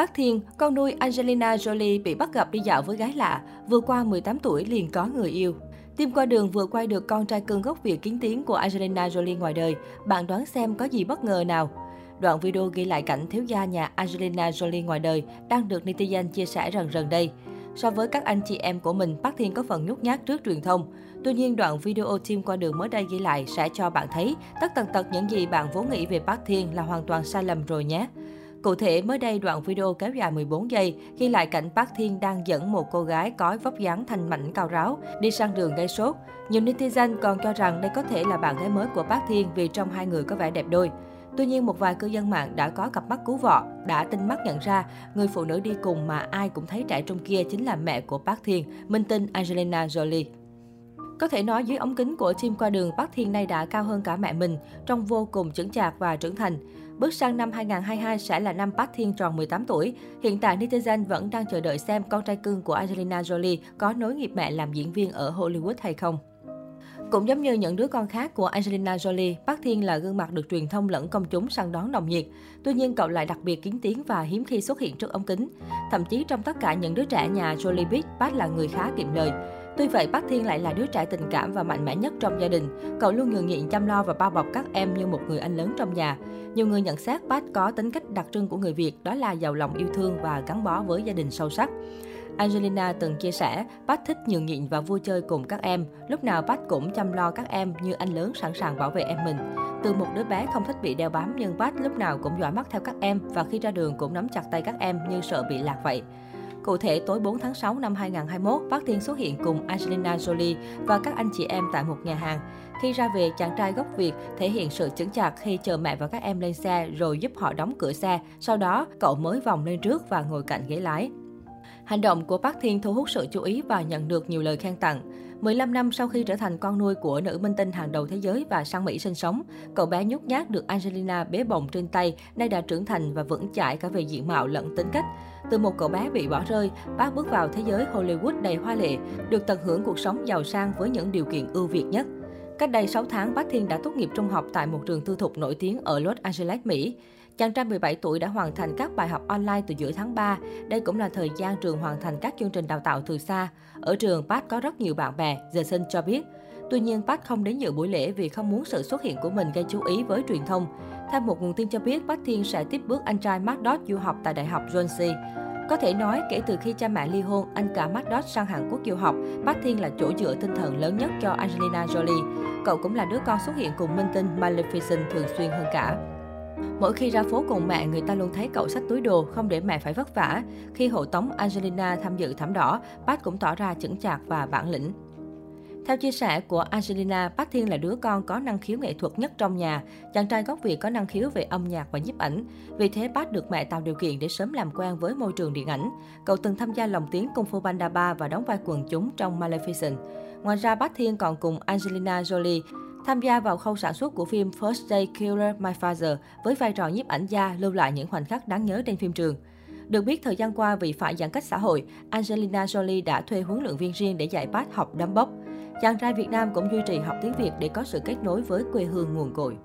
Park Thiên, con nuôi Angelina Jolie bị bắt gặp đi dạo với gái lạ, vừa qua 18 tuổi liền có người yêu. Tim qua đường vừa quay được con trai cưng gốc Việt kiến tiếng của Angelina Jolie ngoài đời. Bạn đoán xem có gì bất ngờ nào? Đoạn video ghi lại cảnh thiếu gia nhà Angelina Jolie ngoài đời đang được netizen chia sẻ rần rần đây. So với các anh chị em của mình, Park Thiên có phần nhút nhát trước truyền thông. Tuy nhiên, đoạn video team qua đường mới đây ghi lại sẽ cho bạn thấy tất tần tật những gì bạn vốn nghĩ về Park Thiên là hoàn toàn sai lầm rồi nhé. Cụ thể, mới đây đoạn video kéo dài 14 giây ghi lại cảnh Park Thiên đang dẫn một cô gái có vóc dáng thanh mảnh cao ráo đi sang đường gây sốt. Nhiều netizen còn cho rằng đây có thể là bạn gái mới của Park Thiên vì trong hai người có vẻ đẹp đôi. Tuy nhiên, một vài cư dân mạng đã có cặp mắt cứu vọ, đã tinh mắt nhận ra người phụ nữ đi cùng mà ai cũng thấy trẻ trung kia chính là mẹ của Park Thiên, minh tinh Angelina Jolie. Có thể nói dưới ống kính của team qua đường, Park Thiên nay đã cao hơn cả mẹ mình, trông vô cùng chững chạc và trưởng thành. Bước sang năm 2022 sẽ là năm Park Thiên tròn 18 tuổi. Hiện tại netizen vẫn đang chờ đợi xem con trai cưng của Angelina Jolie có nối nghiệp mẹ làm diễn viên ở Hollywood hay không. Cũng giống như những đứa con khác của Angelina Jolie, Park Thiên là gương mặt được truyền thông lẫn công chúng săn đón nồng nhiệt. Tuy nhiên, cậu lại đặc biệt kiến tiếng và hiếm khi xuất hiện trước ống kính. Thậm chí trong tất cả những đứa trẻ nhà Jolie biết, Park là người khá kiệm lời. Tuy vậy, Park Thiên lại là đứa trẻ tình cảm và mạnh mẽ nhất trong gia đình. Cậu luôn nhường nhịn chăm lo và bao bọc các em như một người anh lớn trong nhà. Nhiều người nhận xét Park có tính cách đặc trưng của người Việt, đó là giàu lòng yêu thương và gắn bó với gia đình sâu sắc. Angelina từng chia sẻ, Park thích nhường nhịn và vui chơi cùng các em. Lúc nào Park cũng chăm lo các em như anh lớn sẵn sàng bảo vệ em mình. Từ một đứa bé không thích bị đeo bám nhưng Park lúc nào cũng dõi mắt theo các em và khi ra đường cũng nắm chặt tay các em như sợ bị lạc vậy. Cụ thể, tối 4 tháng 6 năm 2021, Park Thiên xuất hiện cùng Angelina Jolie và các anh chị em tại một nhà hàng. Khi ra về, chàng trai gốc Việt thể hiện sự chững chạc khi chờ mẹ và các em lên xe rồi giúp họ đóng cửa xe. Sau đó, cậu mới vòng lên trước và ngồi cạnh ghế lái. Hành động của Park Thiên thu hút sự chú ý và nhận được nhiều lời khen tặng. 15 năm sau khi trở thành con nuôi của nữ minh tinh hàng đầu thế giới và sang Mỹ sinh sống, cậu bé nhút nhát được Angelina bế bồng trên tay, nay đã trưởng thành và vững chãi cả về diện mạo lẫn tính cách. Từ một cậu bé bị bỏ rơi, Park bước vào thế giới Hollywood đầy hoa lệ, được tận hưởng cuộc sống giàu sang với những điều kiện ưu việt nhất. Cách đây 6 tháng, Park Thiên đã tốt nghiệp trung học tại một trường tư thục nổi tiếng ở Los Angeles, Mỹ. Chàng trai 17 tuổi đã hoàn thành các bài học online từ giữa tháng 3. Đây cũng là thời gian trường hoàn thành các chương trình đào tạo từ xa. Ở trường, Pat có rất nhiều bạn bè, The Sun cho biết. Tuy nhiên, Pat không đến dự buổi lễ vì không muốn sự xuất hiện của mình gây chú ý với truyền thông. Theo một nguồn tin cho biết, Pat Thiên sẽ tiếp bước anh trai Mark Dodd du học tại Đại học John Có thể nói, kể từ khi cha mẹ ly hôn, anh cả Mark Dodd sang Hàn Quốc du học, Park Thiên là chỗ dựa tinh thần lớn nhất cho Angelina Jolie. Cậu cũng là đứa con xuất hiện cùng minh tinh Maleficent thường xuyên hơn cả. Mỗi khi ra phố cùng mẹ, người ta luôn thấy cậu xách túi đồ, không để mẹ phải vất vả. Khi hộ tống Angelina tham dự thảm đỏ, Pat cũng tỏ ra chững chạc và bản lĩnh. Theo chia sẻ của Angelina, Bác Thiên là đứa con có năng khiếu nghệ thuật nhất trong nhà. Chàng trai gốc Việt có năng khiếu về âm nhạc và nhiếp ảnh. Vì thế, Bác được mẹ tạo điều kiện để sớm làm quen với môi trường điện ảnh. Cậu từng tham gia lồng tiếng Kung Fu Panda 3 và đóng vai quần chúng trong Maleficent. Ngoài ra, Bác Thiên còn cùng Angelina Jolie tham gia vào khâu sản xuất của phim First Day Killer My Father với vai trò nhiếp ảnh gia lưu lại những khoảnh khắc đáng nhớ trên phim trường. Được biết, thời gian qua vì phải giãn cách xã hội, Angelina Jolie đã thuê huấn luyện viên riêng để dạy bát học đấm bốc. Chàng trai Việt Nam cũng duy trì học tiếng Việt để có sự kết nối với quê hương nguồn cội.